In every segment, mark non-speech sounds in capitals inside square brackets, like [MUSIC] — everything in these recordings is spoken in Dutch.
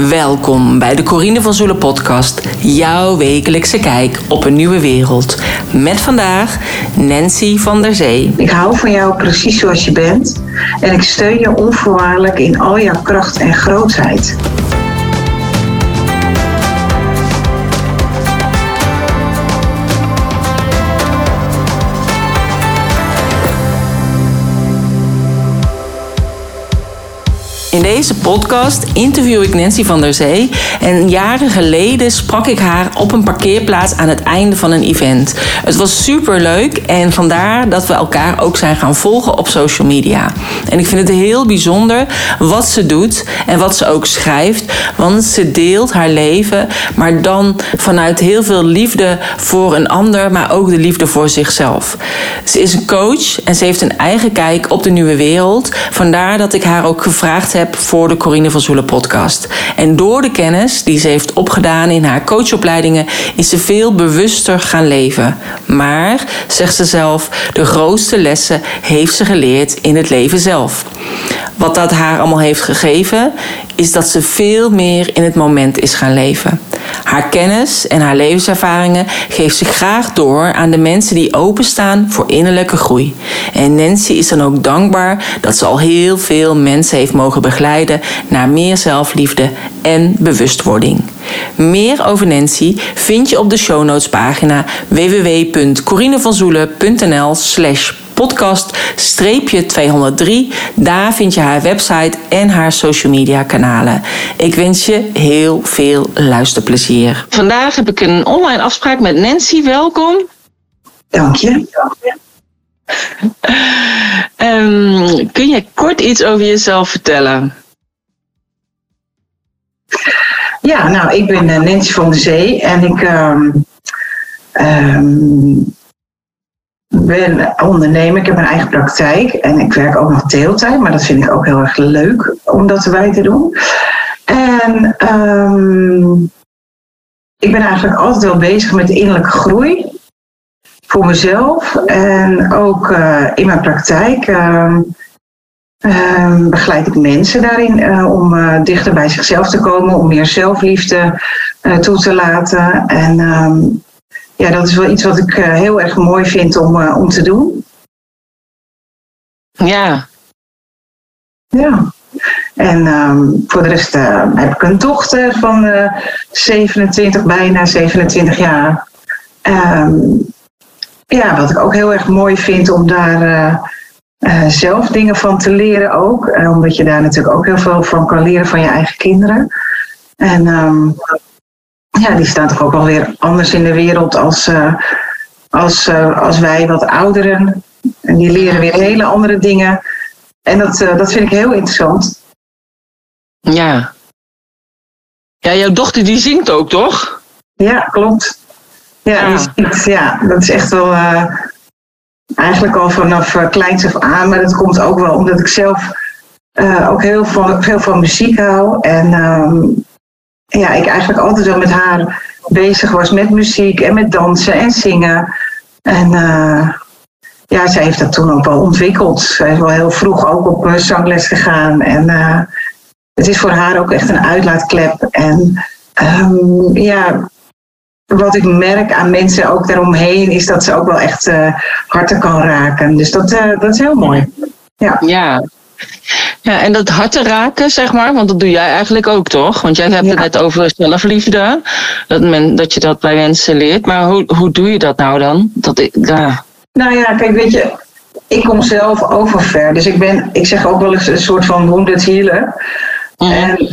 Welkom bij de Corine van Zoelen podcast, jouw wekelijkse kijk op een nieuwe wereld. Met vandaag Nancy van der Zee. Ik hou van jou precies zoals je bent en ik steun je onvoorwaardelijk in al jouw kracht en grootheid. In deze podcast interview ik Nancy van der Zee. En jaren geleden sprak ik haar op een parkeerplaats aan het einde van een event. Het was super leuk en vandaar dat we elkaar ook zijn gaan volgen op social media. En ik vind het heel bijzonder wat ze doet en wat ze ook schrijft. Want ze deelt haar leven, maar dan vanuit heel veel liefde voor een ander, maar ook de liefde voor zichzelf. Ze is een coach en ze heeft een eigen kijk op de nieuwe wereld. Vandaar dat ik haar ook gevraagd heb voor de Corine van Zoelen podcast. En door de kennis die ze heeft opgedaan in haar coachopleidingen is ze veel bewuster gaan leven. Maar, zegt ze zelf, de grootste lessen heeft ze geleerd in het leven zelf. Wat dat haar allemaal heeft gegeven, is dat ze veel meer in het moment is gaan leven. Haar kennis en haar levenservaringen geeft ze graag door aan de mensen die openstaan voor innerlijke groei. En Nancy is dan ook dankbaar dat ze al heel veel mensen heeft mogen begeleiden naar meer zelfliefde en bewustwording. Meer over Nancy vind je op de show notes pagina www.corinevanzoelen.nl slash podcast streepje 203. Daar vind je haar website en haar social media kanalen. Ik wens je heel veel luisterplezier. Vandaag heb ik een online afspraak met Nancy. Welkom. Dank je. um, kun je kort iets over jezelf vertellen? Ja, nou, ik ben Nancy van der Zee en ik um, um, ben ondernemer. Ik heb een eigen praktijk en ik werk ook nog deeltijd, maar dat vind ik ook heel erg leuk om dat erbij te doen. En um, ik ben eigenlijk altijd wel bezig met innerlijke groei voor mezelf en ook uh, in mijn praktijk. Um, um, begeleid ik mensen daarin uh, om uh, dichter bij zichzelf te komen, om meer zelfliefde toe te laten. En ja, dat is wel iets wat ik uh, heel erg mooi vind om, uh, om te doen. Ja. Ja. En um, voor de rest uh, heb ik een dochter van 27, bijna 27 jaar. Um, ja, wat ik ook heel erg mooi vind om daar zelf dingen van te leren ook. omdat je daar natuurlijk ook heel veel van kan leren van je eigen kinderen. En um, ja, die staan toch ook wel weer anders in de wereld als, uh, als, uh, als wij, wat ouderen. En die leren weer hele andere dingen. En dat, uh, dat vind ik heel interessant. Ja. Ja, jouw dochter die zingt ook, toch? Ja, klopt. Ja, ja. Die zingt, ja dat is echt wel eigenlijk al vanaf kleins af aan. Maar dat komt ook wel omdat ik zelf ook heel veel, veel van muziek hou. En um, ja, ik eigenlijk altijd wel met haar bezig was met muziek en met dansen en zingen. En uh, ja, zij heeft dat toen ook wel ontwikkeld. Zij is wel heel vroeg ook op uh, zangles gegaan. En uh, het is voor haar ook echt een uitlaatklep. En um, ja, wat ik merk aan mensen ook daaromheen is dat ze ook wel echt harten kan raken. Dus dat, dat is heel mooi. Ja. ja, ja, en dat hart te raken, zeg maar, want dat doe jij eigenlijk ook toch? Want jij hebt ja. het net over zelfliefde, dat, men, dat je dat bij mensen leert. Maar hoe, hoe doe je dat nou dan? Dat ik, ja. Nou ja, kijk, weet je, ik kom zelf overver. Dus ik ben, ik zeg ook wel eens een soort van wounded healer. Mm. En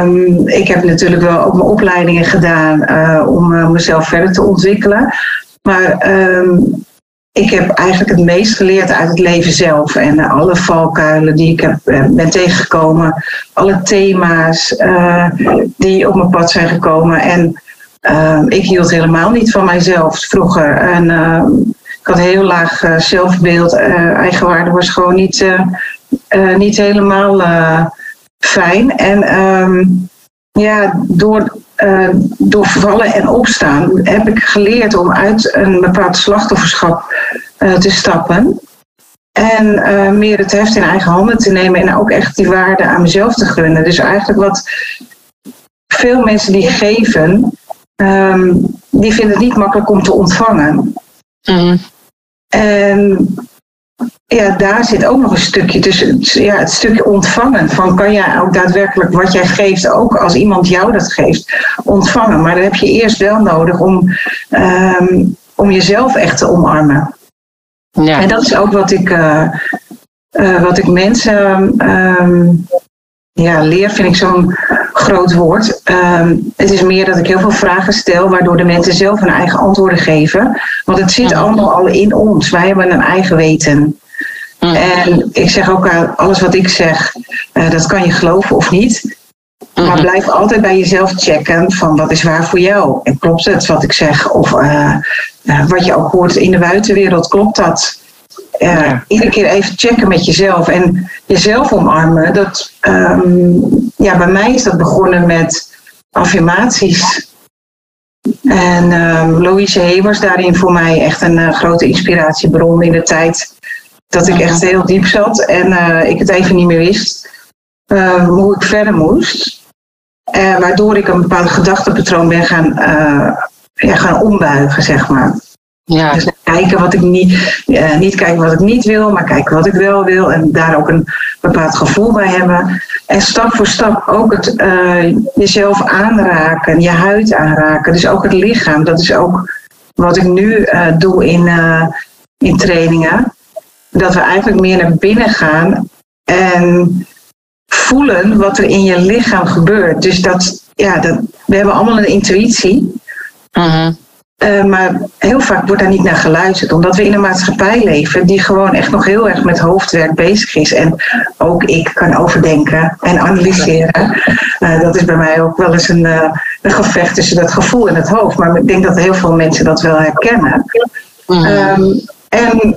um, ik heb natuurlijk wel ook mijn opleidingen gedaan uh, om uh, mezelf verder te ontwikkelen. Maar um, ik heb eigenlijk het meest geleerd uit het leven zelf. En uh, alle valkuilen die ik heb, uh, ben tegengekomen. Alle thema's uh, die op mijn pad zijn gekomen. En ik hield helemaal niet van mijzelf vroeger. En ik had heel laag zelfbeeld. eigenwaarde was gewoon niet, niet helemaal fijn. En um, ja, door uh, door vallen en opstaan heb ik geleerd om uit een bepaald slachtofferschap uh, te stappen. En uh, meer het heft in eigen handen te nemen en ook echt die waarde aan mezelf te gunnen. Dus eigenlijk wat veel mensen die geven, ehm, die vinden het niet makkelijk om te ontvangen. Mhm. En ja, daar zit ook nog een stukje tussen. Ja, het stukje ontvangen. Van kan jij ook daadwerkelijk wat jij geeft, ook als iemand jou dat geeft, ontvangen. Maar dan heb je eerst wel nodig om, ehm, om jezelf echt te omarmen. Ja. En dat is ook wat ik, eh, eh, wat ik mensen ehm, ja, leer, vind ik zo'n groot woord. Ehm, het is meer dat ik heel veel vragen stel, waardoor de mensen zelf hun eigen antwoorden geven. Want het zit allemaal al in ons. Wij hebben een eigen weten. Mhm. En ik zeg ook, uh, alles wat ik zeg, uh, dat kan je geloven of niet. Maar Mhm. blijf altijd bij jezelf checken van wat is waar voor jou. En klopt het wat ik zeg? Of uh, wat je ook hoort in de buitenwereld, klopt dat? Ja. Iedere keer even checken met jezelf en jezelf omarmen. Dat, um, ja, bij mij is dat begonnen met affirmaties. En um, Louise Hay was daarin voor mij echt een uh, grote inspiratiebron in de tijd dat ik echt heel diep zat en uh, ik het even niet meer wist uh, hoe ik verder moest. Uh, waardoor ik een bepaald gedachtepatroon ben gaan, ja, gaan ombuigen, zeg maar. Ja. Dus kijken wat ik niet, niet kijken wat ik niet wil, maar kijken wat ik wel wil en daar ook een bepaald gevoel bij hebben. En stap voor stap ook het jezelf aanraken, je huid aanraken, dus ook het lichaam. Dat is ook wat ik nu doe in, in trainingen dat we eigenlijk meer naar binnen gaan en voelen wat er in je lichaam gebeurt. Dus dat, ja, dat, we hebben allemaal een intuïtie. Mm-hmm. Uh, maar heel vaak wordt daar niet naar geluisterd, omdat we in een maatschappij leven die gewoon echt nog heel erg met hoofdwerk bezig is. En ook ik kan overdenken en analyseren. Uh, dat is bij mij ook wel eens een, uh, een gevecht tussen dat gevoel en het hoofd. Maar ik denk dat heel veel mensen dat wel herkennen. Mm-hmm. Um, en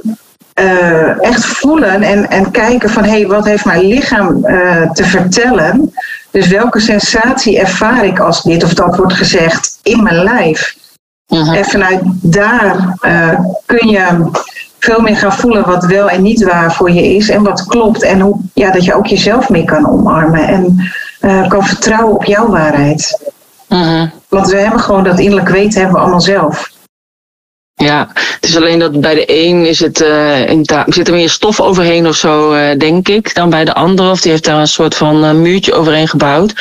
uh, echt voelen en, en kijken van hé, hey, wat heeft mijn lichaam uh, te vertellen? Dus welke sensatie ervaar ik als dit of dat wordt gezegd in mijn lijf? Mhm. En vanuit daar uh, kun je veel meer gaan voelen wat wel en niet waar voor je is en wat klopt. En hoe, ja, dat je ook jezelf meer kan omarmen en uh, kan vertrouwen op jouw waarheid. Mhm. Want we hebben gewoon dat innerlijk weten hebben we allemaal zelf. Ja, het is alleen dat bij de een is het, uh, in zit er meer stof overheen of zo, uh, denk ik, dan bij de andere. Of die heeft daar een soort van uh, muurtje overheen gebouwd.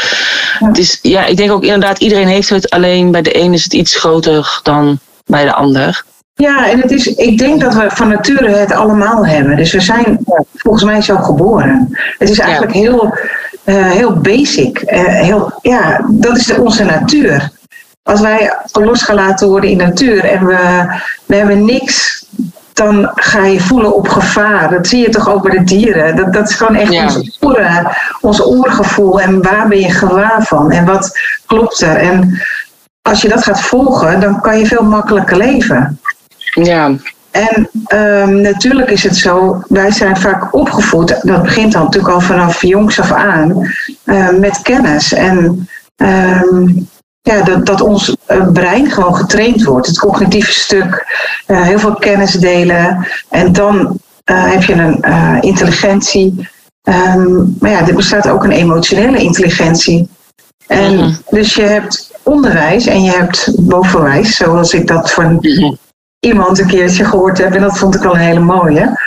Ja. Het is, ja, ik denk ook inderdaad, iedereen heeft het. Alleen bij de een is het iets groter dan bij de ander. Ja, en het is, ik denk dat we van nature het allemaal hebben. Dus we zijn volgens mij zo geboren. Het is eigenlijk ja. heel, heel basic. heel, ja, dat is de, onze natuur als wij losgelaten worden in de natuur en we, we hebben niks, dan ga je voelen op gevaar. Dat zie je toch ook bij de dieren. Dat, dat is gewoon echt ja. ons, oren, ons oorgevoel. En waar ben je gewaar van? En wat klopt er? En als je dat gaat volgen, dan kan je veel makkelijker leven. Ja. En um, natuurlijk is het zo, wij zijn vaak opgevoed, dat begint dan natuurlijk al vanaf jongs af aan, uh, met kennis. En um, ja, dat, dat ons brein gewoon getraind wordt. Het cognitieve stuk, uh, heel veel kennis delen. En dan uh, heb je een uh, intelligentie. Um, maar ja, er bestaat ook een emotionele intelligentie. En Mhm. dus je hebt onderwijs en je hebt bovenwijs, zoals ik dat van Mhm. iemand een keertje gehoord heb. En dat vond ik wel een hele mooie.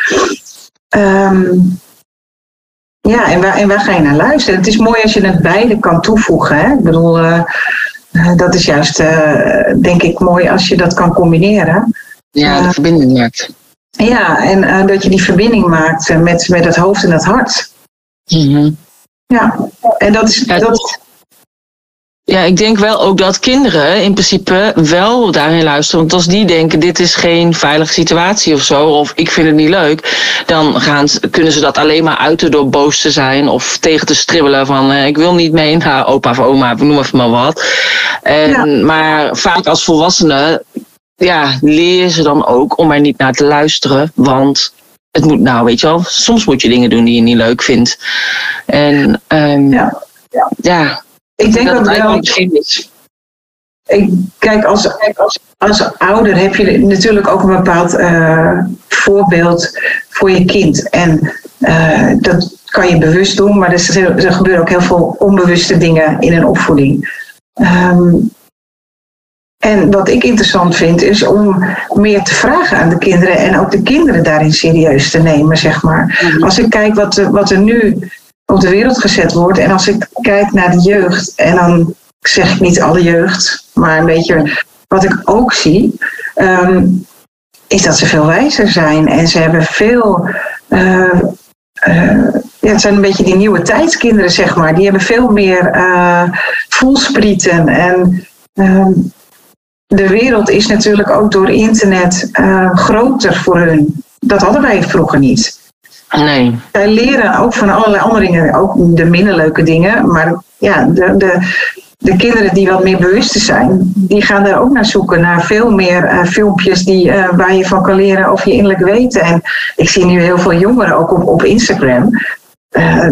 Um, ja, en waar, en waar ga je naar luisteren? Het is mooi als je het beide kan toevoegen. Hè? Ik bedoel, uh, dat is juist, uh, denk ik, mooi als je dat kan combineren. Ja, de Uh, verbinding maakt. Ja, en dat je die verbinding maakt met, met het hoofd en het hart. Mhm. Ja, en dat is. Dat, Ja, ik denk wel ook dat kinderen in principe wel daarin luisteren. Want als die denken, dit is geen veilige situatie of zo, of ik vind het niet leuk, dan gaan ze, kunnen ze dat alleen maar uiten door boos te zijn of tegen te stribbelen van eh, ik wil niet mee naar opa of oma, noem even maar wat. En, Ja. Maar vaak als volwassenen, ja, leer je ze dan ook om er niet naar te luisteren, want het moet nou, weet je wel, soms moet je dingen doen die je niet leuk vindt. En ehm, Ja. ja, ik denk dat wel. is. Ik, kijk, als, als, als ouder heb je natuurlijk ook een bepaald eh, voorbeeld voor je kind. En eh, dat kan je bewust doen, maar er, er gebeuren ook heel veel onbewuste dingen in een opvoeding. ehm, en wat ik interessant vind, is om meer te vragen aan de kinderen en ook de kinderen daarin serieus te nemen, zeg maar. Mhm. Als ik kijk wat, wat er nu op de wereld gezet wordt en als ik kijk naar de jeugd, en dan zeg ik niet alle jeugd, maar een beetje wat ik ook zie, ehm, is dat ze veel wijzer zijn en ze hebben veel. eh, eh, ja, het zijn een beetje die nieuwe tijdskinderen, zeg maar. Die hebben veel meer eh voelsprieten. En ehm, de wereld is natuurlijk ook door internet groter voor hun. Dat hadden wij vroeger niet. Nee. Zij leren ook van allerlei andere dingen, ook de minder leuke dingen. Maar ja, de, de, de kinderen die wat meer bewust zijn, die gaan daar ook naar zoeken. Naar veel meer eh, filmpjes die, eh, waar je van kan leren over je innerlijk weten. En ik zie nu heel veel jongeren ook op, op Instagram. eh,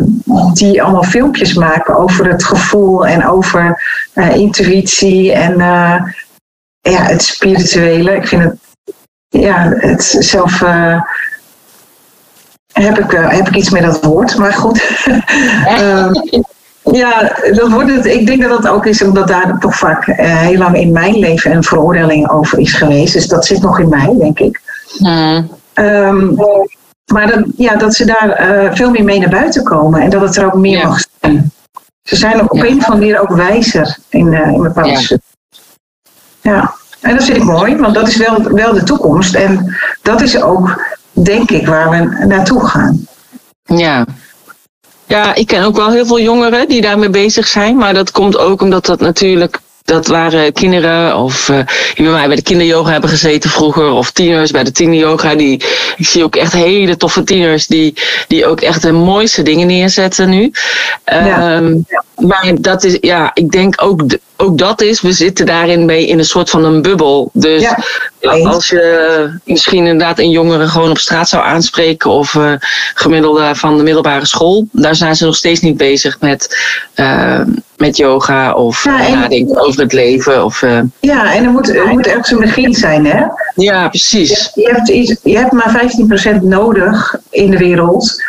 die allemaal filmpjes maken over het gevoel en over eh, intuïtie en eh, ja, het spirituele. Ik vind het, ja, het zelf. Heb ik, eh, heb ik iets met dat woord, maar goed. [LAUGHS] [LAUGHS] Ehm, ja, dat wordt het, ik denk dat dat ook is omdat daar toch vaak eh, heel lang in mijn leven een veroordeling over is geweest. Dus dat zit nog in mij, denk ik. Hmm. Ehm, maar dat, ja, dat ze daar eh, veel meer mee naar buiten komen en dat het er ook meer Ja. mag zijn. Ze zijn op Ja. een of andere manier ook wijzer in, eh, in bepaalde Ja. Ja, en dat vind ik mooi, want dat is wel, wel de toekomst. En dat is ook, denk ik, waar we naartoe gaan. Ja. Ja, ik ken ook wel heel veel jongeren die daarmee bezig zijn. Maar dat komt ook omdat dat natuurlijk. Dat waren kinderen of eh, die bij mij bij de kinderyoga hebben gezeten vroeger. Of tieners bij de tieneryoga. Die, ik zie ook echt hele toffe tieners die, die ook echt de mooiste dingen neerzetten nu. Ja. Ehm, Maar dat is, ja, ik denk ook, ook dat is, we zitten daarin mee in een soort van een bubbel. Dus Ja, als je misschien inderdaad een jongere gewoon op straat zou aanspreken of eh, gemiddelde van de middelbare school, daar zijn ze nog steeds niet bezig met, eh, met yoga of Ja, eh, en- nadenken over het leven. Of, Ja, en er moet, er moet ergens een begin zijn, hè? ja, precies. Je hebt, iets, je hebt maar 15% nodig in de wereld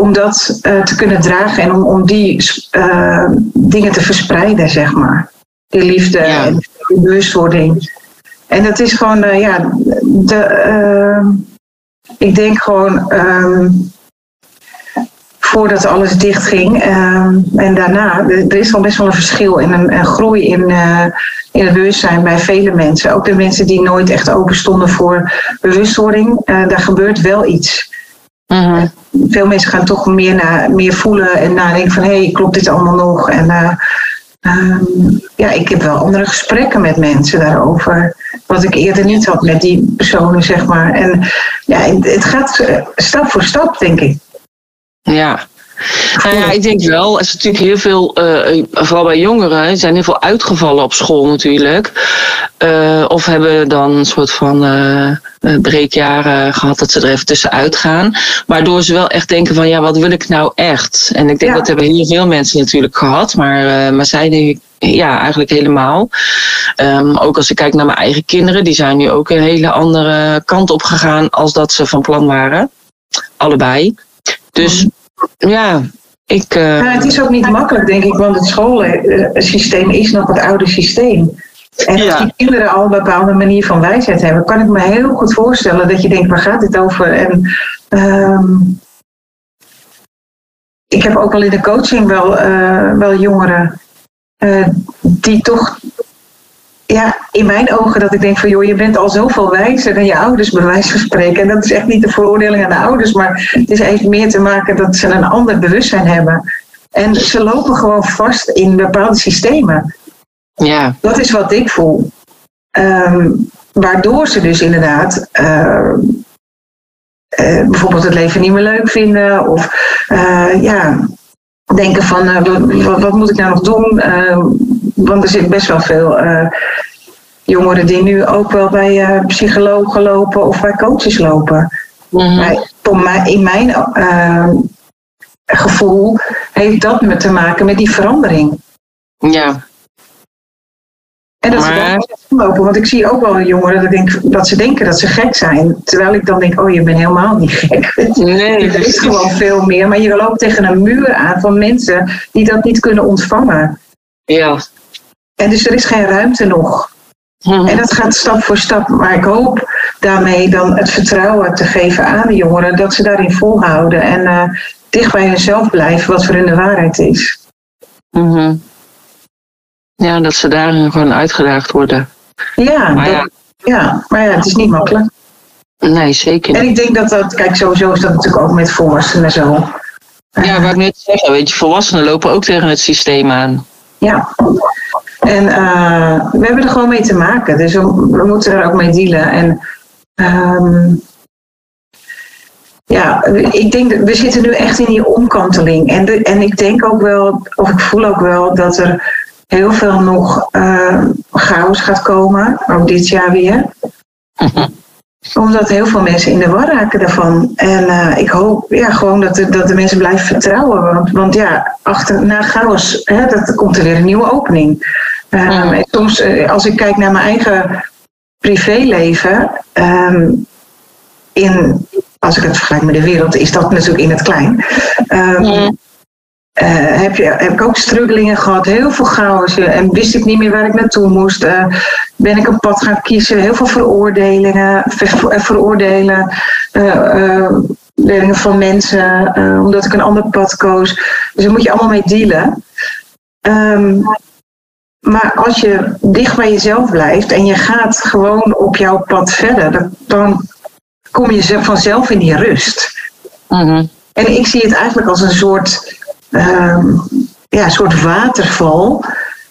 om dat eh, te kunnen dragen en om, om die eh, dingen te verspreiden, zeg maar. Die liefde Ja. en die bewustwording. En dat is gewoon, eh, ja, de, ik denk gewoon, ehm, voordat alles dichtging ehm en daarna, er is al best wel een verschil en een, een groei in, in het bewustzijn bij vele mensen. Ook de mensen die nooit echt open stonden voor bewustwording, daar gebeurt wel iets. Mhm. Veel mensen gaan toch meer, naar, meer voelen en nadenken van hé, hey, klopt dit allemaal nog? En eh, ehm, ja, ik heb wel andere gesprekken met mensen daarover. Wat ik eerder niet had met die personen, zeg maar. En ja, het gaat eh, stap voor stap, denk ik. Ja. Nou ja, ik denk wel. Er is natuurlijk heel veel, eh, vooral bij jongeren, er zijn heel veel uitgevallen op school natuurlijk. Eh, of hebben dan een soort van eh, breekjaren gehad dat ze er even tussenuit gaan. Waardoor ze wel echt denken van ja, wat wil ik nou echt? En ik denk Ja. dat hebben heel veel mensen natuurlijk gehad, maar, maar zij denk ik ja, eigenlijk helemaal. Ehm, ook als ik kijk naar mijn eigen kinderen, die zijn nu ook een hele andere kant op gegaan als dat ze van plan waren. Allebei. Dus ja, ik. eh, het is ook niet makkelijk, denk ik, want het schoolsysteem is nog het oude systeem. En als die kinderen al een bepaalde manier van wijsheid hebben, kan ik me heel goed voorstellen dat je denkt, waar gaat dit over? En ehm, ik heb ook wel in de coaching wel, eh, wel jongeren eh, die toch, ja, in mijn ogen dat ik denk van, joh, je bent al zoveel wijzer dan je ouders, bij wijze van spreken. En dat is echt niet de veroordeling aan de ouders, maar het is even meer te maken dat ze een ander bewustzijn hebben. En ze lopen gewoon vast in bepaalde systemen. ja, Dat is wat ik voel. Ehm, waardoor ze dus inderdaad ehm, eh, bijvoorbeeld het leven niet meer leuk vinden. Of eh, ja, denken van eh, wat, moet ik nou nog doen? Ehm, want er zit best wel veel eh, jongeren die nu ook wel bij eh, psychologen lopen of bij coaches lopen. mhm, Maar voor mij, in mijn ehm, gevoel heeft dat met te maken met die verandering. ja, En dat Maar- ze dan lopen, want ik zie ook wel jongeren dat, denk, dat ze denken dat ze gek zijn. Terwijl ik dan denk, oh je bent helemaal niet gek. [LAUGHS] nee, Er is gewoon veel meer, maar je loopt tegen een muur aan van mensen die dat niet kunnen ontvangen. ja, en dus er is geen ruimte nog. Mhm. En dat gaat stap voor stap. Maar ik hoop daarmee dan het vertrouwen te geven aan de jongeren dat ze daarin volhouden en eh, dicht bij hunzelf blijven, wat voor hun de waarheid is. Mhm. Ja, dat ze daarin gewoon uitgedaagd worden. Ja, Maar dat- ja. ja, maar ja, het is niet makkelijk. Nee, zeker En niet. ik denk dat dat, kijk, sowieso is dat natuurlijk ook met volwassenen zo. Ja, wat ik net zeggen, weet je, volwassenen lopen ook tegen het systeem aan. Ja. En eh, we hebben er gewoon mee te maken. Dus we, we moeten er ook mee dealen. En ehm, ja, ik denk, dat we zitten nu echt in die omkanteling. En, de, en ik denk ook wel, of ik voel ook wel, dat er heel veel nog eh, chaos gaat komen. Ook dit jaar weer. [LAUGHS] Omdat heel veel mensen in de war raken daarvan. En eh, ik hoop ja, gewoon dat de, dat de mensen blijven vertrouwen. Want, want ja, achter, na chaos hè, dat, komt er weer een nieuwe opening. Ehm, en soms, eh, als ik kijk naar mijn eigen privéleven. ehm, in, als ik het vergelijk met de wereld, is dat natuurlijk in het klein. Eh, heb, je, heb ik ook struggelingen gehad, heel veel chaos. eh, En wist ik niet meer waar ik naartoe moest. Eh, ben ik een pad gaan kiezen, heel veel veroordelingen, ver- veroordelen. leerlingen van mensen, omdat ik een ander pad koos. Dus daar moet je allemaal mee dealen. Ehm, maar als je dicht bij jezelf blijft en je gaat gewoon op jouw pad verder, dan, kom je ze- vanzelf in die rust. Mhm. En ik zie het eigenlijk als een soort, ehm, ja, een soort waterval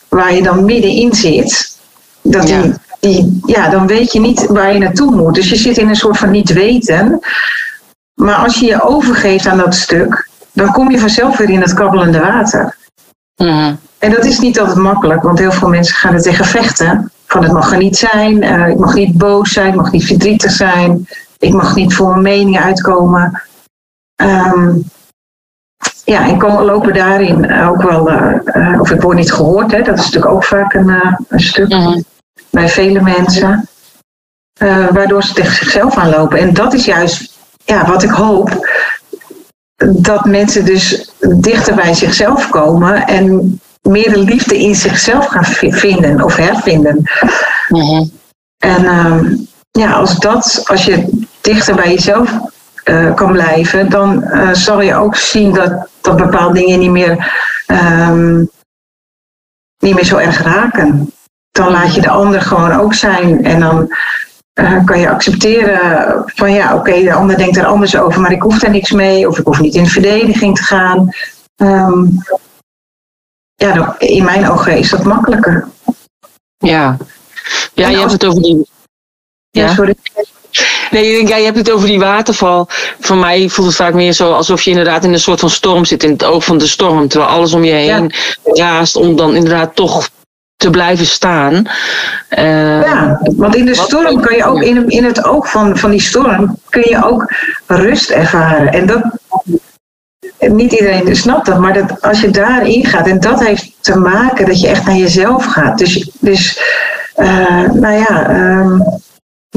waar je dan middenin zit. Dat Ja. die, die, ja, dan weet je niet waar je naartoe moet. Dus je zit in een soort van niet weten. Maar als je je overgeeft aan dat stuk, dan kom je vanzelf weer in het kabbelende water. Mhm. En dat is niet altijd makkelijk, want heel veel mensen gaan er tegen vechten. Van het mag er niet zijn, eh, ik mag niet boos zijn, ik mag niet verdrietig zijn, ik mag niet voor mijn mening uitkomen. Ehm, ja, en komen lopen daarin ook wel, eh, eh, of ik word niet gehoord, hè, dat is natuurlijk ook vaak een, eh, een stuk Mhm. bij vele mensen. waardoor ze tegen zichzelf aanlopen. En dat is juist ja, wat ik hoop. Dat mensen dus dichter bij zichzelf komen en meer de liefde in zichzelf gaan vi- vinden of hervinden. Mhm. En ehm, ja, als, dat, als je dichter bij jezelf eh, kan blijven, dan eh, zal je ook zien dat, dat bepaalde dingen niet meer, ehm, niet meer zo erg raken. Dan laat je de ander gewoon ook zijn en dan eh, kan je accepteren van ja, oké, de ander denkt er anders over, maar ik hoef daar niks mee of ik hoef niet in verdediging te gaan. Ehm, ja, in mijn ogen is dat makkelijker. Ja. Ja, je hebt het over die. Ja, Ja. sorry. Nee, ja, je hebt het over die waterval. Voor mij voelt het vaak meer zo alsof je inderdaad in een soort van storm zit, in het oog van de storm. Terwijl alles om je heen raast om dan inderdaad toch te blijven staan. Eh, Ja, want in de storm kan je ook, in, in het oog van, van die storm, kun je ook rust ervaren. En dat, niet iedereen snapt dat, maar dat als je daarin gaat, en dat heeft te maken dat je echt naar jezelf gaat. Dus, dus eh, nou ja, ehm,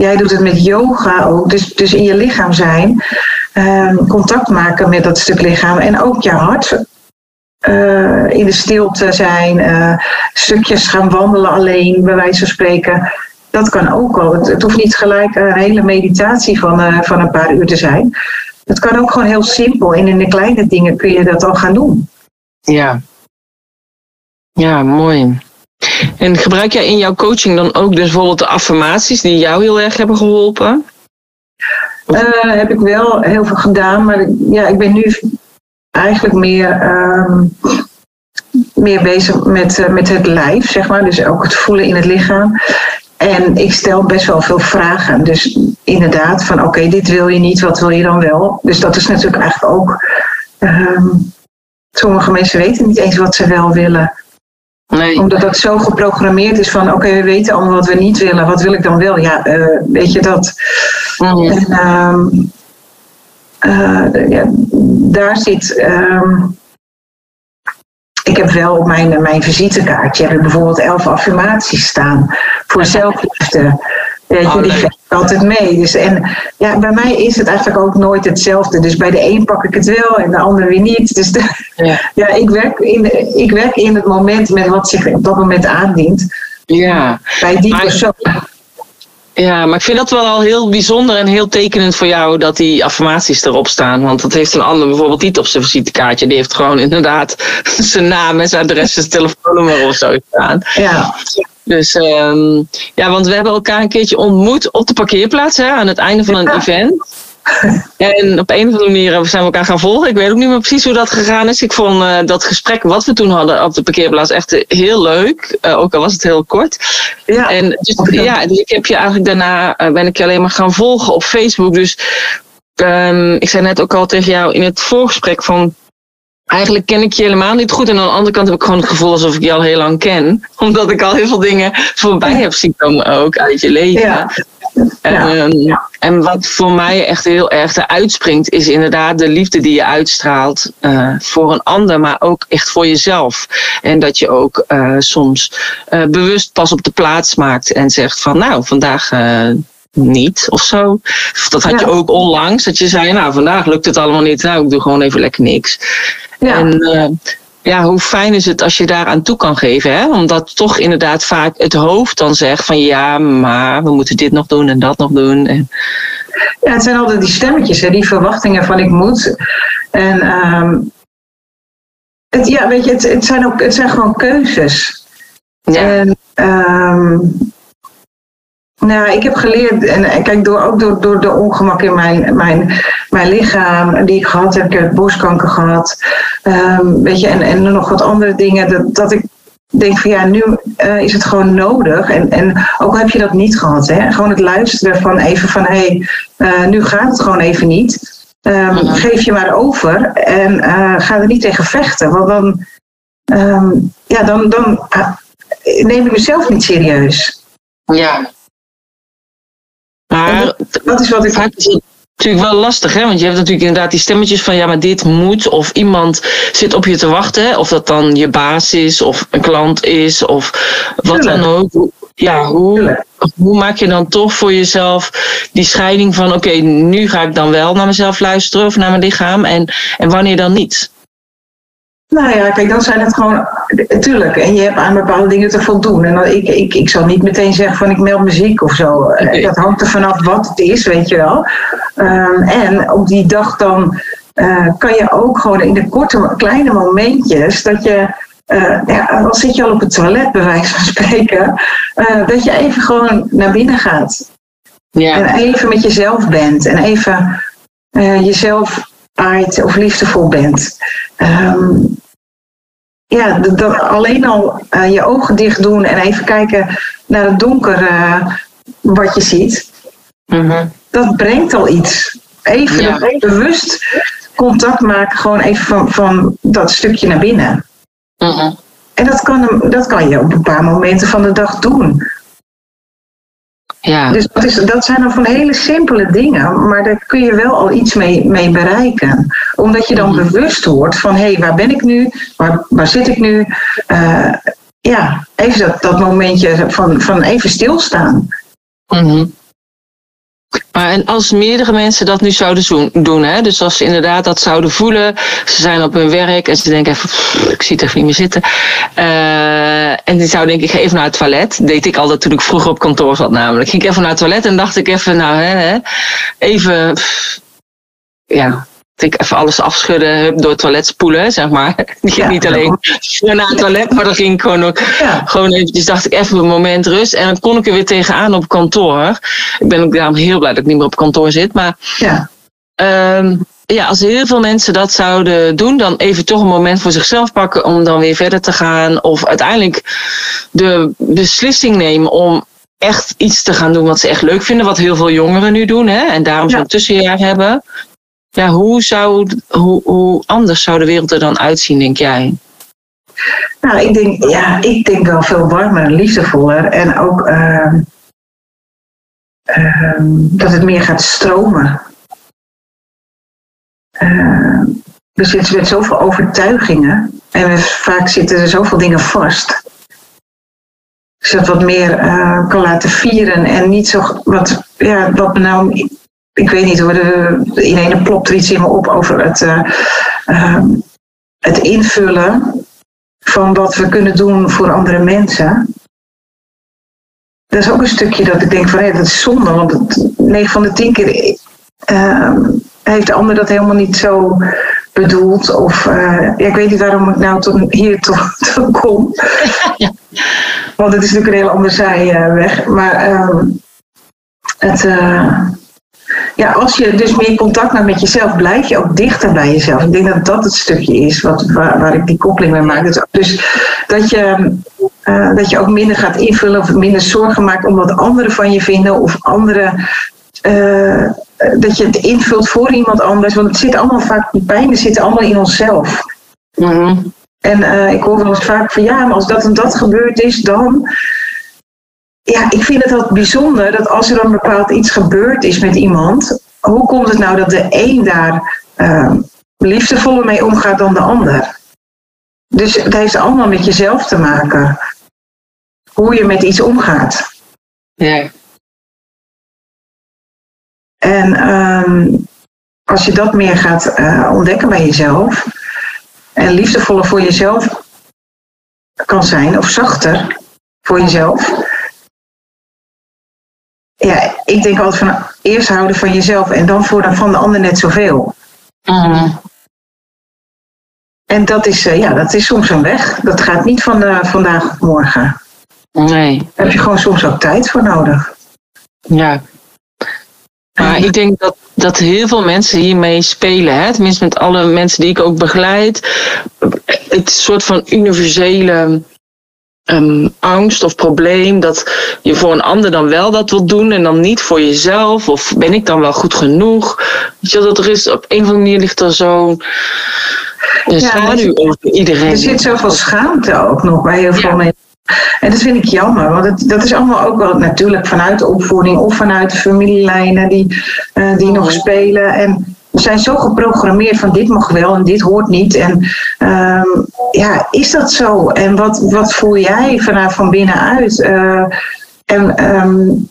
jij doet het met yoga ook, dus, dus in je lichaam zijn, ehm, contact maken met dat stuk lichaam en ook je hart. eh, in de stilte zijn, eh, stukjes gaan wandelen alleen, bij wijze van spreken. Dat kan ook al. Het, hoeft niet gelijk een hele meditatie van, eh, van een paar uur te zijn. Het kan ook gewoon heel simpel. En in de kleine dingen kun je dat al gaan doen. Ja. Ja, mooi. En gebruik jij in jouw coaching dan ook dus bijvoorbeeld de affirmaties die jou heel erg hebben geholpen? Eh, heb ik wel heel veel gedaan. Maar ja, ik ben nu eigenlijk meer, ehm, meer bezig met, eh, met het lijf, zeg maar. Dus ook het voelen in het lichaam. En ik stel best wel veel vragen. Dus inderdaad, van oké, dit wil je niet, wat wil je dan wel? Dus dat is natuurlijk eigenlijk ook. ehm, sommige mensen weten niet eens wat ze wel willen. Nee. Omdat dat zo geprogrammeerd is van oké, we weten allemaal wat we niet willen. Wat wil ik dan wel? Ja, eh, weet je dat. Mhm. En ehm, eh, ja, daar zit. ehm, ik heb wel op mijn, mijn visitekaartje heb ik bijvoorbeeld elf affirmaties staan. Voor zelfliefde, Weet je, Oh, die geef ik altijd mee. Dus, en ja, bij mij is het eigenlijk ook nooit hetzelfde. Dus bij de een pak ik het wel en de ander weer niet. Dus de- Ja. [LAUGHS] ja, ik, werk in, ik werk in het moment met wat zich op dat moment aandient. Ja. Bij die Maar- persoon. ja, maar ik vind dat wel al heel bijzonder en heel tekenend voor jou dat die affirmaties erop staan. Want dat heeft een ander bijvoorbeeld niet op zijn visitekaartje. Die heeft gewoon inderdaad [LAUGHS] zijn naam en zijn adres en zijn telefoonnummer of zo staan. Ja, Dus ehm, ja, want we hebben elkaar een keertje ontmoet op de parkeerplaats hè, aan het einde van een Ja. event. En op een of andere manier zijn we elkaar gaan volgen. Ik weet ook niet meer precies hoe dat gegaan is. Ik vond eh, dat gesprek wat we toen hadden op de parkeerplaats echt eh, heel leuk. Eh, ook al was het heel kort. ja. En dus, ja, dus ik heb je eigenlijk daarna eh, ben ik je alleen maar gaan volgen op Facebook. Dus ehm, ik zei net ook al tegen jou in het voorgesprek van. Eigenlijk ken ik je helemaal niet goed. En aan de andere kant heb ik gewoon het gevoel alsof ik je al heel lang ken. [LAUGHS] Omdat ik al heel veel dingen voorbij heb zien komen ook uit je leven. Ja. En, Ja. ehm, en wat voor mij echt heel erg eruit springt, is inderdaad de liefde die je uitstraalt eh, voor een ander, maar ook echt voor jezelf. En dat je ook eh, soms eh, bewust pas op de plaats maakt en zegt van nou, vandaag niet of zo. Dat had Ja. je ook onlangs, dat je zei nou, vandaag lukt het allemaal niet, nou, ik doe gewoon even lekker niks. Ja. En eh, ja, hoe fijn is het als je daaraan toe kan geven, hè? Omdat toch inderdaad vaak het hoofd dan zegt van ja, maar we moeten dit nog doen en dat nog doen. En, Ja, het zijn altijd die stemmetjes, hè, die verwachtingen van ik moet. En ehm, het, ja, weet je, het, het, zijn ook, het zijn gewoon keuzes. ja. En ehm, nou, ik heb geleerd, en eh, kijk, door, ook door, door de ongemak in mijn, mijn, mijn lichaam die ik gehad heb, ik heb borstkanker gehad, ehm, weet je, en, en nog wat andere dingen, dat, dat ik denk van ja, nu eh, is het gewoon nodig. En, en ook al heb je dat niet gehad, hè, gewoon het luisteren van even van hé, hey, eh, nu gaat het gewoon even niet. Ehm, Mhm. Geef je maar over en ga er niet tegen vechten, want dan, ehm, ja, dan, dan neem ik mezelf niet serieus. ja. Maar Dat is wat ik. vaak natuurlijk wel lastig, hè? Want je hebt natuurlijk inderdaad die stemmetjes van ja, maar dit moet. Of iemand zit op je te wachten. Hè? Of dat dan je baas is, of een klant is, of wat dan ook. Ja, hoe, hoe maak je dan toch voor jezelf die scheiding van oké, nu ga ik dan wel naar mezelf luisteren of naar mijn lichaam en, en wanneer dan niet? Nou ja, kijk, dan zijn het gewoon. Tuurlijk, en je hebt aan bepaalde dingen te voldoen. En dan, ik, ik, ik zal niet meteen zeggen van ik meld muziek of zo. Eh. Dat hangt er vanaf wat het is, weet je wel. Ehm, en op die dag dan eh, kan je ook gewoon in de korte, kleine momentjes dat je. eh, ja, al zit je al op het toilet, bij wijze van spreken, dat je even gewoon naar binnen gaat. Ja, En even met jezelf bent. En even jezelf aait of liefdevol bent. Ehm, ja, dat- alleen al eh, je ogen dicht doen en even kijken naar het donker eh, wat je ziet. Mhm. Dat brengt al iets. Even Ja. bewust contact maken, gewoon even van, van dat stukje naar binnen. Mhm. En dat kan, dat kan je op een paar momenten van de dag doen. Ja. Dus dat, is, dat zijn dan van hele simpele dingen, maar daar kun je wel al iets mee, mee bereiken. Omdat je dan Mhm. bewust wordt van hé, hey, waar ben ik nu? Waar, waar zit ik nu? Eh, ja, even dat, dat momentje van, van even stilstaan. Mhm. Maar en als meerdere mensen dat nu zouden doen, hè? dus als ze inderdaad dat zouden voelen, ze zijn op hun werk en ze denken even, "Pff, ik zie het niet meer zitten. Eh, en die zou denken, ik ga even naar het toilet. Deed ik altijd toen ik vroeger op kantoor zat namelijk. Ging ik even naar het toilet en dacht ik even, nou hè, hè even, ja, ik even alles afschudden, hup, door het toilet spoelen, zeg maar. [LAUGHS] Ja. niet alleen naar het toilet, maar dan ging ik gewoon ook Ja, gewoon eventjes dacht ik even een moment rust. En dan kon ik er weer tegenaan op kantoor. Ik ben ook daarom heel blij dat ik niet meer op kantoor zit. Maar ja, ehm, ja, als heel veel mensen dat zouden doen, dan even toch een moment voor zichzelf pakken om dan weer verder te gaan. Of uiteindelijk de beslissing nemen om echt iets te gaan doen wat ze echt leuk vinden. Wat heel veel jongeren nu doen. Hè? En daarom Ja. zo'n tussenjaar hebben. Ja, hoe, zou, hoe, anders zou de wereld er dan uitzien, denk jij? nou, ik denk, ja, ik denk wel veel warmer en liefdevoller. En ook ehm, ehm, dat het meer gaat stromen. Ehm, we zitten met zoveel overtuigingen en we, vaak zitten er zoveel dingen vast. ik dat wat meer uh, kan laten vieren en niet zo wat, ja, wat me nou, ik weet niet hoor, de, ineens plopt er iets in me op over het, uh, het invullen van wat we kunnen doen voor andere mensen. Dat is ook een stukje dat ik denk van hé, dat is zonde, want 9 van de 10 keer uh, heeft de ander dat helemaal niet zo bedoeld. Of uh, ja, ik weet niet waarom ik nou tot, hier [LAUGHS] toch kom. Want het is natuurlijk een hele andere zijweg. Maar uh, het, uh, ja, als je dus meer contact maakt met jezelf, blijf je ook dichter bij jezelf. Ik denk dat dat het stukje is wat, waar, waar ik die koppeling mee maak. Dus, dat je, uh, dat je ook minder gaat invullen of minder zorgen maakt om wat anderen van je vinden of anderen uh, dat je het invult voor iemand anders. Want het zit allemaal vaak, die pijn zit allemaal in onszelf. Mm En uh, ik hoor wel eens vaak van ja, maar als dat en dat gebeurd is, dan. Ja, ik vind het altijd bijzonder dat als er een bepaald iets gebeurd is met iemand, hoe komt het nou dat de een daar uh, liefdevoller mee omgaat dan de ander? Dus het heeft allemaal met jezelf te maken. Hoe je met iets omgaat. Ja. En um, als je dat meer gaat uh, ontdekken bij jezelf en liefdevoller voor jezelf kan zijn, of zachter voor jezelf. Ja, ik denk altijd van eerst houden van jezelf en dan voor de, van de ander net zoveel. Mm. En dat is, uh, ja, dat is soms een weg. Dat gaat niet van de, vandaag op morgen. Nee. Daar heb je gewoon soms ook tijd voor nodig. Ja, maar ik denk dat, dat heel veel mensen hiermee spelen. Hè? Tenminste, met alle mensen die ik ook begeleid. Het soort van universele um, angst of probleem. Dat je voor een ander dan wel dat wilt doen en dan niet voor jezelf. Of ben ik dan wel goed genoeg? Weet je, dat er is, op een of andere manier ligt er zo. Een schaduw over iedereen. Er zit zoveel schaamte ook nog bij heel veel mensen. En dat vind ik jammer, want het, dat is allemaal ook wel natuurlijk vanuit de opvoeding of vanuit de familielijnen die, uh, die nog spelen. En we zijn zo geprogrammeerd van dit mag wel en dit hoort niet. En um, ja, is dat zo? En wat, wat voel jij vanuit van binnenuit? Uh, en um,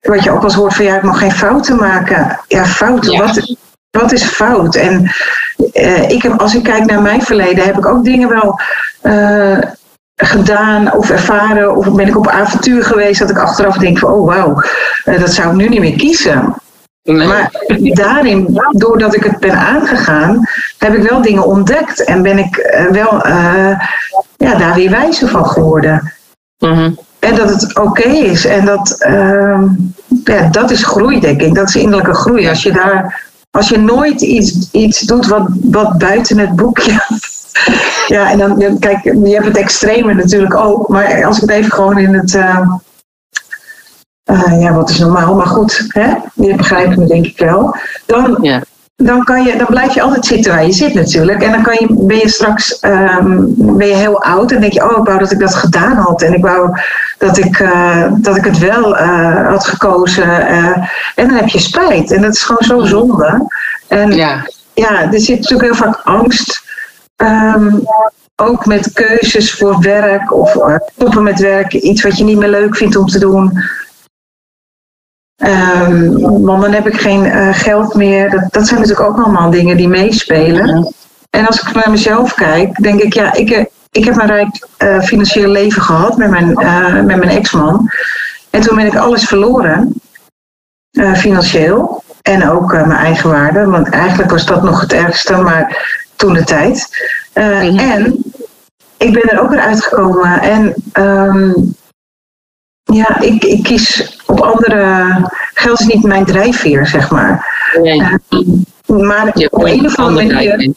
wat je ook eens hoort van ja, ik mag geen fouten maken. Ja, fouten, ja. Wat, wat is fout? En uh, ik heb, als ik kijk naar mijn verleden, heb ik ook dingen wel gedaan of ervaren of ben ik op avontuur geweest dat ik achteraf denk van oh wauw, dat zou ik nu niet meer kiezen. Maar daarin, doordat ik het ben aangegaan, heb ik wel dingen ontdekt en ben ik uh, wel uh, ja, daar weer wijzer van geworden. Mm -hmm. En dat het oké okay is en dat, ja, dat is groei denk ik, dat is innerlijke groei. Als je daar, als je nooit iets, iets doet wat, wat buiten het boekje [LAUGHS] ja, en dan, kijk, je hebt het extreme natuurlijk ook. Maar als ik het even gewoon in het. Uh, uh, ja, wat is normaal? Maar goed, hè? je begrijpt me denk ik wel. Dan, ja. dan, kan je, dan blijf je altijd zitten waar je zit natuurlijk. En dan kan je, ben je straks um, ben je heel oud en denk je, oh, ik wou dat ik dat gedaan had. En ik wou dat ik, uh, dat ik het wel had gekozen. en dan heb je spijt. En dat is gewoon zo zonde. En ja, ja er zit natuurlijk heel vaak angst Um, ook met keuzes voor werk of stoppen met werk, iets wat je niet meer leuk vindt om te doen. Um, want dan heb ik geen uh, geld meer. Dat, dat zijn natuurlijk ook allemaal dingen die meespelen. En als ik naar mezelf kijk, denk ik, ja, ik, ik heb een rijk uh, financieel leven gehad met mijn, met mijn ex-man. En toen ben ik alles verloren, financieel. En ook mijn eigen waarde, want eigenlijk was dat nog het ergste. Maar toen de tijd. En ik ben er ook weer uitgekomen. En um, ja, ik, ik kies op andere. Geld is niet mijn drijfveer, zeg maar. Nee. Uh, maar op een of andere manier.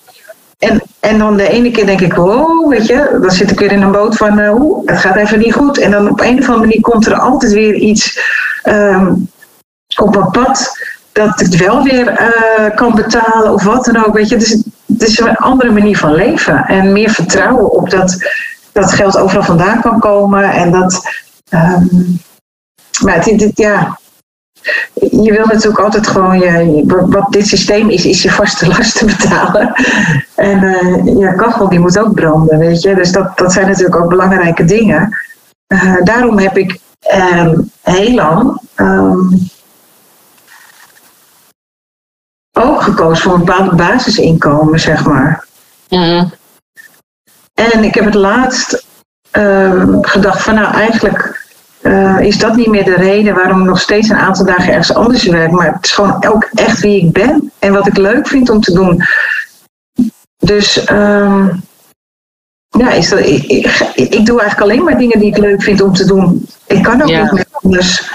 En, en dan de ene keer denk ik, wow, weet je, dan zit ik weer in een boot van, uh, het gaat even niet goed. En dan op een of andere manier komt er altijd weer iets um, op mijn pad dat ik het wel weer uh, kan betalen of wat dan ook. Weet je, dus het is een andere manier van leven en meer vertrouwen op dat dat geld overal vandaan kan komen en dat. Um, maar het, ja, je wil natuurlijk altijd gewoon je, wat dit systeem is, is je vaste [LAUGHS] lasten betalen. En uh, je kachel die moet ook branden, weet je. Dus dat, dat zijn natuurlijk ook belangrijke dingen. eh, daarom heb ik ehm, heel lang ehm, ook gekozen voor een bepaald basisinkomen, zeg maar. Mhm. En ik heb het laatst ehm, gedacht van nou eigenlijk eh, is dat niet meer de reden waarom ik nog steeds een aantal dagen ergens anders werk. Maar het is gewoon ook echt wie ik ben en wat ik leuk vind om te doen. Dus ehm, ja, is dat, ik, ik, ik doe eigenlijk alleen maar dingen die ik leuk vind om te doen. Ik kan ook Ja. niet meer anders.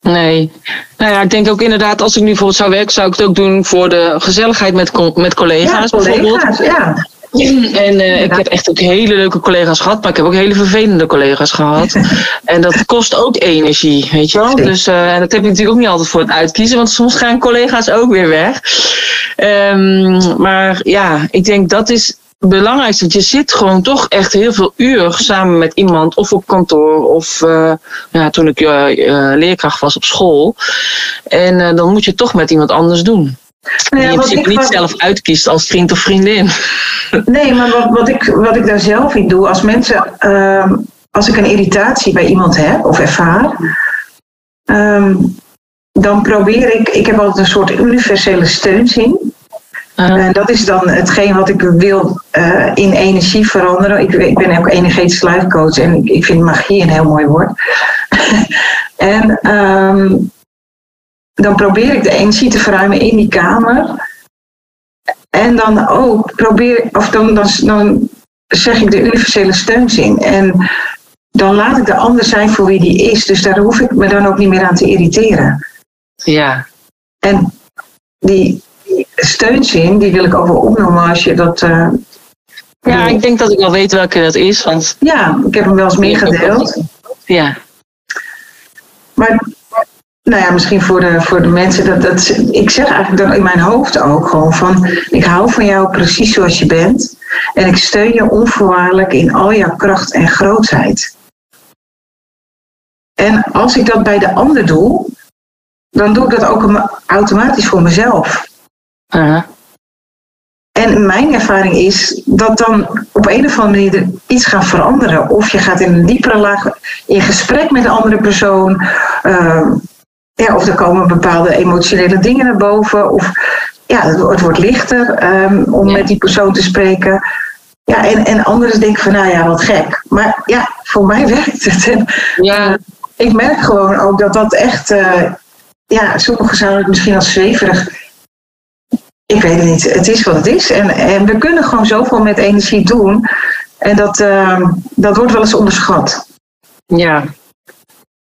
Nee. Nou ja, ik denk ook inderdaad, als ik nu bijvoorbeeld zou werken, zou ik het ook doen voor de gezelligheid met, met Ja, collega's bijvoorbeeld. collega's, ja. [LAUGHS] En eh, ik heb echt ook hele leuke collega's gehad, maar ik heb ook hele vervelende collega's gehad. [LAUGHS] En dat kost ook energie, weet je wel. Dus eh, en dat heb je natuurlijk ook niet altijd voor het uitkiezen, want soms gaan collega's ook weer weg. Ehm, maar ja, ik denk dat is het belangrijkste. Je zit gewoon toch echt heel veel uur samen met iemand, of op kantoor, of eh, ja, toen ik leerkracht was op school. En dan moet je het toch met iemand anders doen. Ja, die je niet wat- zelf uitkiest als vriend of vriendin. [LAUGHS] Nee, maar wat, wat, ik, wat ik daar zelf in doe, als mensen, ehm, als ik een irritatie bij iemand heb of ervaar, ehm, dan probeer ik, ik heb altijd een soort universele steunzin. Uh, En dat is dan hetgeen wat ik wil eh, in energie veranderen. Ik, ik ben ook energetisch life coach en ik, ik vind magie een heel mooi woord. [LAUGHS] en ehm, dan probeer ik de energie te verruimen in die kamer. En dan ook probeer, of dan, dan, dan zeg ik de universele steunzin. En dan laat ik de ander zijn voor wie die is. Dus daar hoef ik me dan ook niet meer aan te irriteren. ja. En die steunzin, die wil ik ook wel opnoemen als je dat. eh, ja, ik denk dat ik wel weet welke dat is. Want ja, ik heb hem wel eens meegedeeld. ja, Maar nou ja, misschien voor de, voor de mensen. Dat, dat, ik zeg eigenlijk dan in mijn hoofd ook gewoon van. Ik hou van jou precies zoals je bent. En ik steun je onvoorwaardelijk in al jouw kracht en grootheid. En als ik dat bij de ander doe, dan doe ik dat ook automatisch voor mezelf. uh, En mijn ervaring is dat dan op een of andere manier er iets gaat veranderen. Of je gaat in een diepere laag in gesprek met een andere persoon. Ehm, ja, of er komen bepaalde emotionele dingen naar boven. Of ja, het, wordt- het wordt lichter ehm, om Ja. met die persoon te spreken. Ja, en, en anderen denken van, nou ja, wat gek. Maar ja, voor mij [LAUGHS] werkt het. En ja, ik merk gewoon ook dat dat echt, eh, ja, sommigen zouden het misschien als zweverig. Ik weet het niet. Het is wat het is. En, en we kunnen gewoon zoveel met energie doen. En dat, eh, dat wordt wel eens onderschat. ja.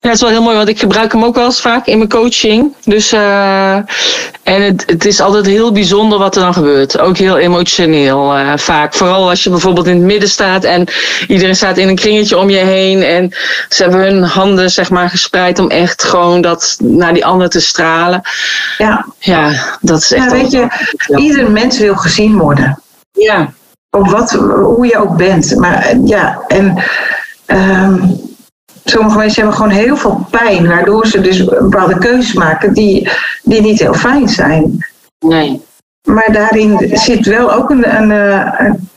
Ja, het is wel heel mooi, want ik gebruik hem ook wel eens vaak in mijn coaching. Dus, eh, en het, het is altijd heel bijzonder wat er dan gebeurt. Ook heel emotioneel eh, vaak. Vooral als je bijvoorbeeld in het midden staat en iedereen staat in een kringetje om je heen. En ze hebben hun handen zeg maar gespreid om echt gewoon dat naar die ander te stralen. Ja, Ja, dat is echt ja weet je, ieder mens wil gezien worden. Ja, Op wat, hoe je ook bent. Maar eh, ja, en ehm, sommige mensen hebben gewoon heel veel pijn. Waardoor ze dus bepaalde keuzes maken die, die niet heel fijn zijn. nee. Maar daarin zit wel ook een, een, eh, een,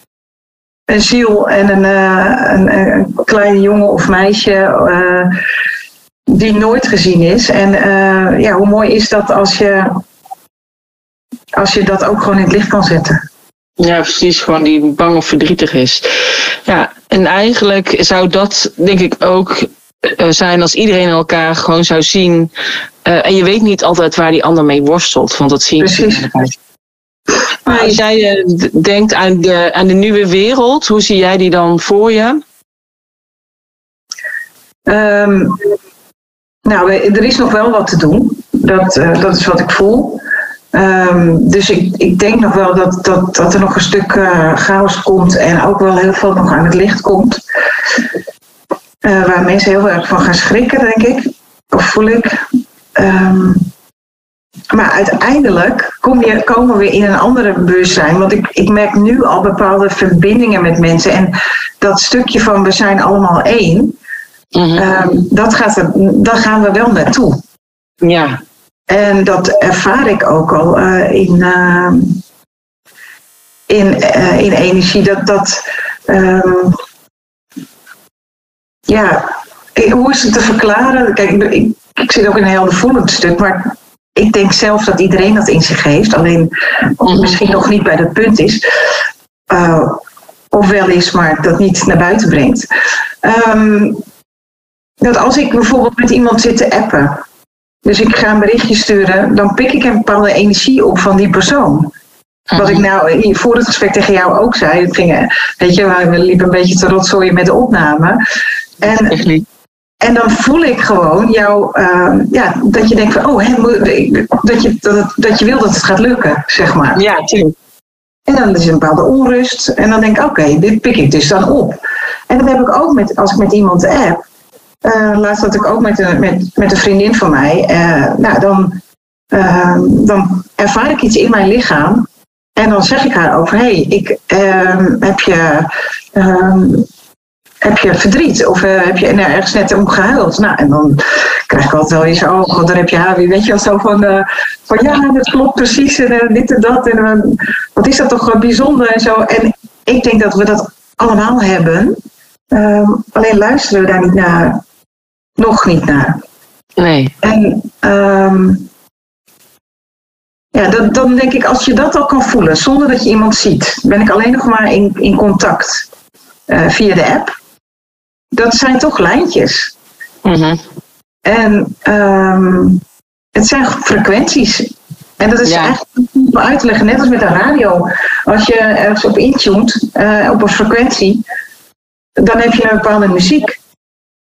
een ziel en een, eh, een, een klein jongen of meisje eh, die nooit gezien is. En ja, hoe mooi is dat als je, als je dat ook gewoon in het licht kan zetten. Ja, precies. Gewoon die bang of verdrietig is. Ja, en eigenlijk zou dat denk ik ook eh, zijn als iedereen elkaar gewoon zou zien. Eh, en je weet niet altijd waar die ander mee worstelt, want dat zie je Precies. niet. Maar als jij eh, denkt aan de, aan de nieuwe wereld, hoe zie jij die dan voor je? Ehm, nou, er is nog wel wat te doen. Dat, dat is wat ik voel. Ehm, dus ik, ik denk nog wel dat, dat, dat er nog een stuk eh, chaos komt en ook wel heel veel nog aan het licht komt. Eh, waar mensen heel erg van gaan schrikken, denk ik. Of voel ik. Ehm, maar uiteindelijk kom je, komen we in een andere bewustzijn. Want ik, ik merk nu al bepaalde verbindingen met mensen. En dat stukje van we zijn allemaal één. Mhm. Ehm, dat gaat er, daar gaan we wel naartoe. Ja, En dat ervaar ik ook al eh, in, ehm, in, eh, in energie. Dat, dat, ehm, ja, hoe is het te verklaren? Kijk, ik, ik zit ook in een heel voelend stuk, maar ik denk zelf dat iedereen dat in zich heeft. Alleen mhm. misschien nog niet bij dat punt is. Uh, of wel is, maar dat niet naar buiten brengt. Ehm, dat als ik bijvoorbeeld met iemand zit te appen. Dus ik ga een berichtje sturen, dan pik ik een bepaalde energie op van die persoon. Wat ik nou voor het gesprek tegen jou ook zei. Ging, weet je, we liepen een beetje te rotzooien met de opname. En en dan voel ik gewoon jou, uh, ja, dat je denkt van, oh, hè, dat, je, dat, dat je wil dat het gaat lukken, zeg maar. Ja, tuurlijk. En dan is er een bepaalde onrust. En dan denk ik, oké, dit pik ik dus dan op. En dat heb ik ook met, als ik met iemand app. Uh, laatst had ik ook met een, met, met een vriendin van mij. Uh, nou, dan, uh, dan ervaar ik iets in mijn lichaam. En dan zeg ik haar over, hey, ik ehm, heb je ehm, heb je verdriet of uh, heb je nou, ergens net om gehuild? Nou, en dan krijg ik altijd wel eens, oh god, dan heb je haar weer, weet je wel, zo van, van ja, dat klopt precies en dit en dat. En wat is dat toch bijzonder en zo. En ik denk dat we dat allemaal hebben. Um, alleen luisteren we daar niet naar. Nog niet naar. Nee. En um, ja, dat, dan denk ik, als je dat al kan voelen, zonder dat je iemand ziet, ben ik alleen nog maar in, in contact via de app dat zijn toch lijntjes. Mm En um, het zijn frequenties. En dat is ja. eigenlijk om uit te leggen, net als met een radio. Als je ergens op intuned, uh, op een frequentie, dan heb je een bepaalde muziek.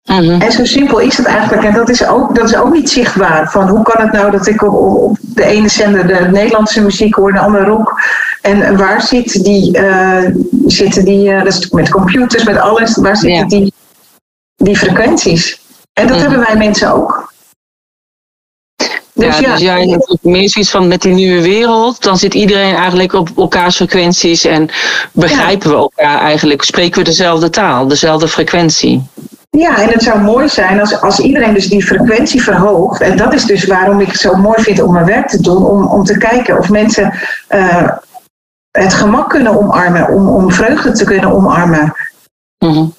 Mm En zo simpel is het eigenlijk. En dat is, ook, dat is ook niet zichtbaar. Van hoe kan het nou dat ik op, op de ene zender de Nederlandse muziek hoor, de andere rock. En waar zit die, uh, zitten die, uh, dat is met computers, met alles, waar zitten die die frequenties. En dat mhm. hebben wij mensen ook. Dus ja, ja, dus meer zoiets van met die nieuwe wereld, dan zit iedereen eigenlijk op elkaars frequenties en begrijpen we elkaar eigenlijk, spreken we dezelfde taal, dezelfde frequentie. Ja, en het zou mooi zijn als, als iedereen dus die frequentie verhoogt. En dat is dus waarom ik het zo mooi vind om mijn werk te doen, om, om te kijken of mensen uh, het gemak kunnen omarmen, om, om vreugde te kunnen omarmen. Mm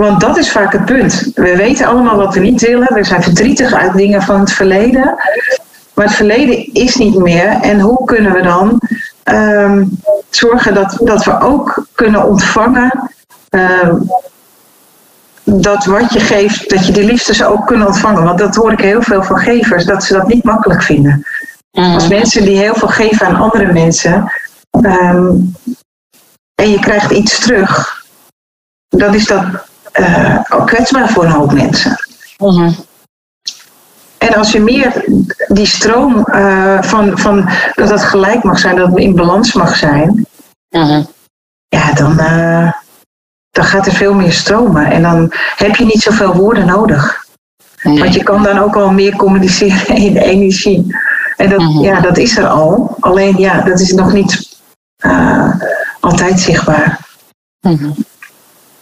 want dat is vaak het punt. We weten allemaal wat we niet willen. We zijn verdrietig uit dingen van het verleden. Maar het verleden is niet meer. En hoe kunnen we dan um, zorgen dat, dat we ook kunnen ontvangen. Um, dat wat je geeft, dat je die liefdes ook kunnen ontvangen. Want dat hoor ik heel veel van gevers, dat ze dat niet makkelijk vinden. Mm. Als mensen die heel veel geven aan andere mensen. Um, en je krijgt iets terug. Dan is dat uh, ook kwetsbaar voor een hoop mensen. Mhm. En als je meer die stroom uh, van, van dat het gelijk mag zijn, dat het in balans mag zijn, mhm. ja, dan, uh, dan gaat er veel meer stromen. En dan heb je niet zoveel woorden nodig. Want je kan dan ook al meer communiceren [LAUGHS] in de energie. En dat, mhm. ja, dat is er al. Alleen ja, dat is nog niet altijd zichtbaar.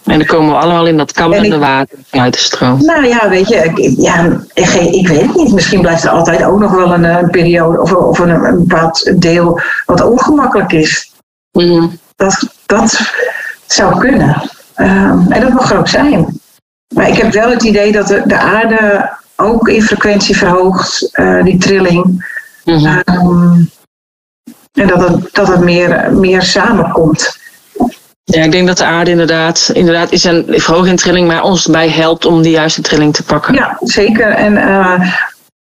En dan komen we allemaal in dat kabbelende water uit de stroom. Nou ja, weet je, ik, ja, ik, weet het niet. Misschien blijft er altijd ook nog wel een, een periode of, of een, een, bepaald deel wat ongemakkelijk is. Mm. Dat, dat zou kunnen. Um, en dat mag er ook zijn. Maar ik heb wel het idee dat de, de aarde ook in frequentie verhoogt, uh, die trilling. Mm -hmm. um, en dat het, dat het meer, meer samenkomt. Ja, ik denk dat de aarde inderdaad, inderdaad is een verhoging trilling, maar ons bij helpt om die juiste trilling te pakken. Ja, zeker. En uh,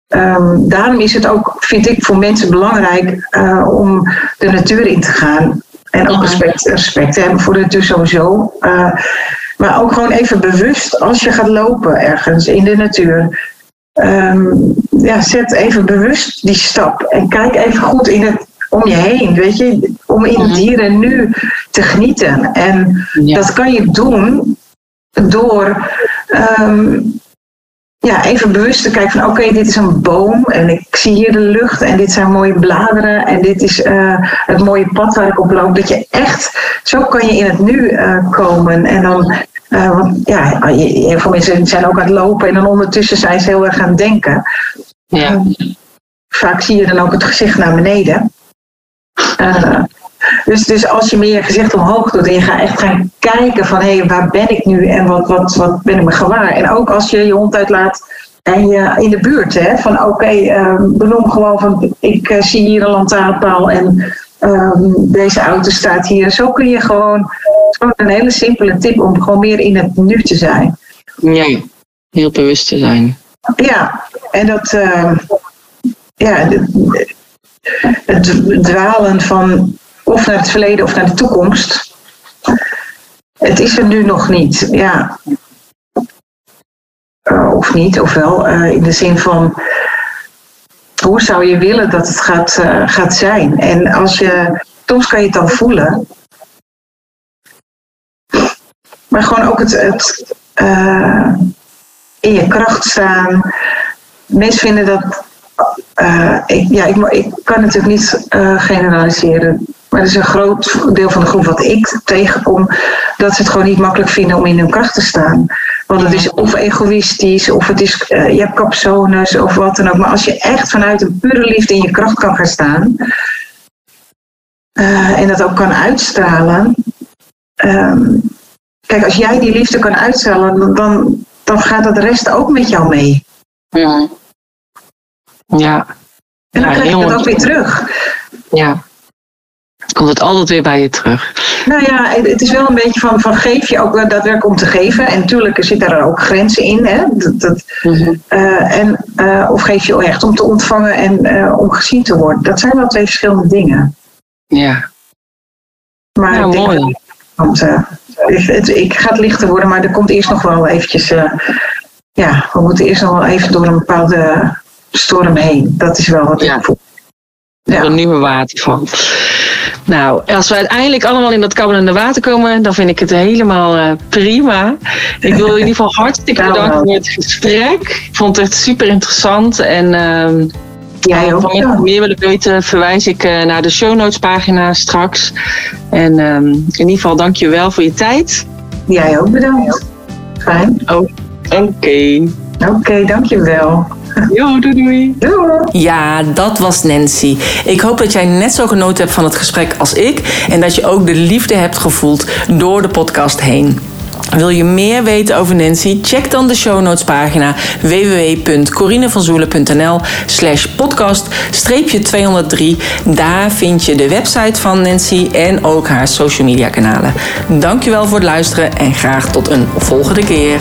um, daarom is het ook, vind ik, voor mensen belangrijk uh, om de natuur in te gaan. En ook respect, respect te hebben voor de natuur sowieso. Uh, maar ook gewoon even bewust als je gaat lopen ergens in de natuur. Um, ja, zet even bewust die stap en kijk even goed in het om je heen, weet je, om in het hier en nu te genieten. En dat kan je doen door um, ja, even bewust te kijken van oké, dit is een boom en ik zie hier de lucht en dit zijn mooie bladeren en dit is uh, het mooie pad waar ik op loop. Dat je echt, zo kan je in het nu uh, komen en dan uh, want ja, heel veel mensen zijn ook aan het lopen en dan ondertussen zijn ze heel erg aan het denken. Ja. vaak zie je dan ook het gezicht naar beneden. Uh, Dus, dus als je meer gezicht omhoog doet en je gaat echt gaan kijken van hé, hey, waar ben ik nu en wat, wat, wat ben ik me gewaar. En ook als je je hond uitlaat en je in de buurt, hè, van oké, okay, ehm, benoem gewoon van ik uh, zie hier een lantaarnpaal en um, deze auto staat hier. Zo kun je gewoon, gewoon een hele simpele tip om gewoon meer in het nu te zijn. Ja, heel bewust te zijn. Ja, en dat, uh, ja, het dwalen van of naar het verleden of naar de toekomst. Het is er nu nog niet, ja. Uh, of niet, ofwel uh, in de zin van hoe zou je willen dat het gaat, uh, gaat zijn? En als je, soms kan je het dan voelen. Maar gewoon ook het, het in je kracht staan. Mensen vinden dat. Uh, ik, ja, ik, ik, kan natuurlijk niet uh, generaliseren. Maar er is een groot deel van de groep wat ik tegenkom. dat ze het gewoon niet makkelijk vinden om in hun kracht te staan. Want het is of egoïstisch, of het is, uh, je hebt capsones of wat dan ook. Maar als je echt vanuit een pure liefde in je kracht kan gaan staan. en dat ook kan uitstralen. Um, kijk, als jij die liefde kan uitstralen, dan, dan gaat de rest ook met jou mee. Ja. Ja. En dan ja, krijg je het ook weer terug. Ja. Komt het altijd weer bij je terug. Nou ja, het is wel een beetje van, van geef je ook daadwerkelijk om te geven. En natuurlijk zitten er ook grenzen in. Hè? Dat, dat, mm-hmm. uh, en, uh, of geef je echt om te ontvangen en uh, om gezien te worden. Dat zijn wel twee verschillende dingen. Ja. Maar ja, mooi. Want, het, ik ga het lichter worden, maar er komt eerst nog wel eventjes... Ja, we moeten eerst nog wel even door een bepaalde storm heen. Dat is wel wat ja. ik voel. Ja. Een nieuwe waterval. Nou, als we uiteindelijk allemaal in dat kabbelende water komen, dan vind ik het helemaal uh, prima. Ik wil in ieder geval hartstikke bedanken voor het gesprek. Ik vond het echt super interessant. En uh, Jij ook, van ja. meer willen weten, verwijs ik uh, naar de show notes pagina straks. En um, in ieder geval dank je wel voor je tijd. Jij ook bedankt. Fijn. Oh, Oké. Okay. Oké, okay, dankjewel. Jo, doei doei. Doei. Ja, dat was Nancy. Ik hoop dat jij net zo genoten hebt van het gesprek als ik. En dat je ook de liefde hebt gevoeld door de podcast heen. Wil je meer weten over Nancy? Check dan de show notes pagina www.corinevanzoelen.nl slash podcast 203. Daar vind je de website van Nancy en ook haar social media kanalen. Dankjewel voor het luisteren en graag tot een volgende keer.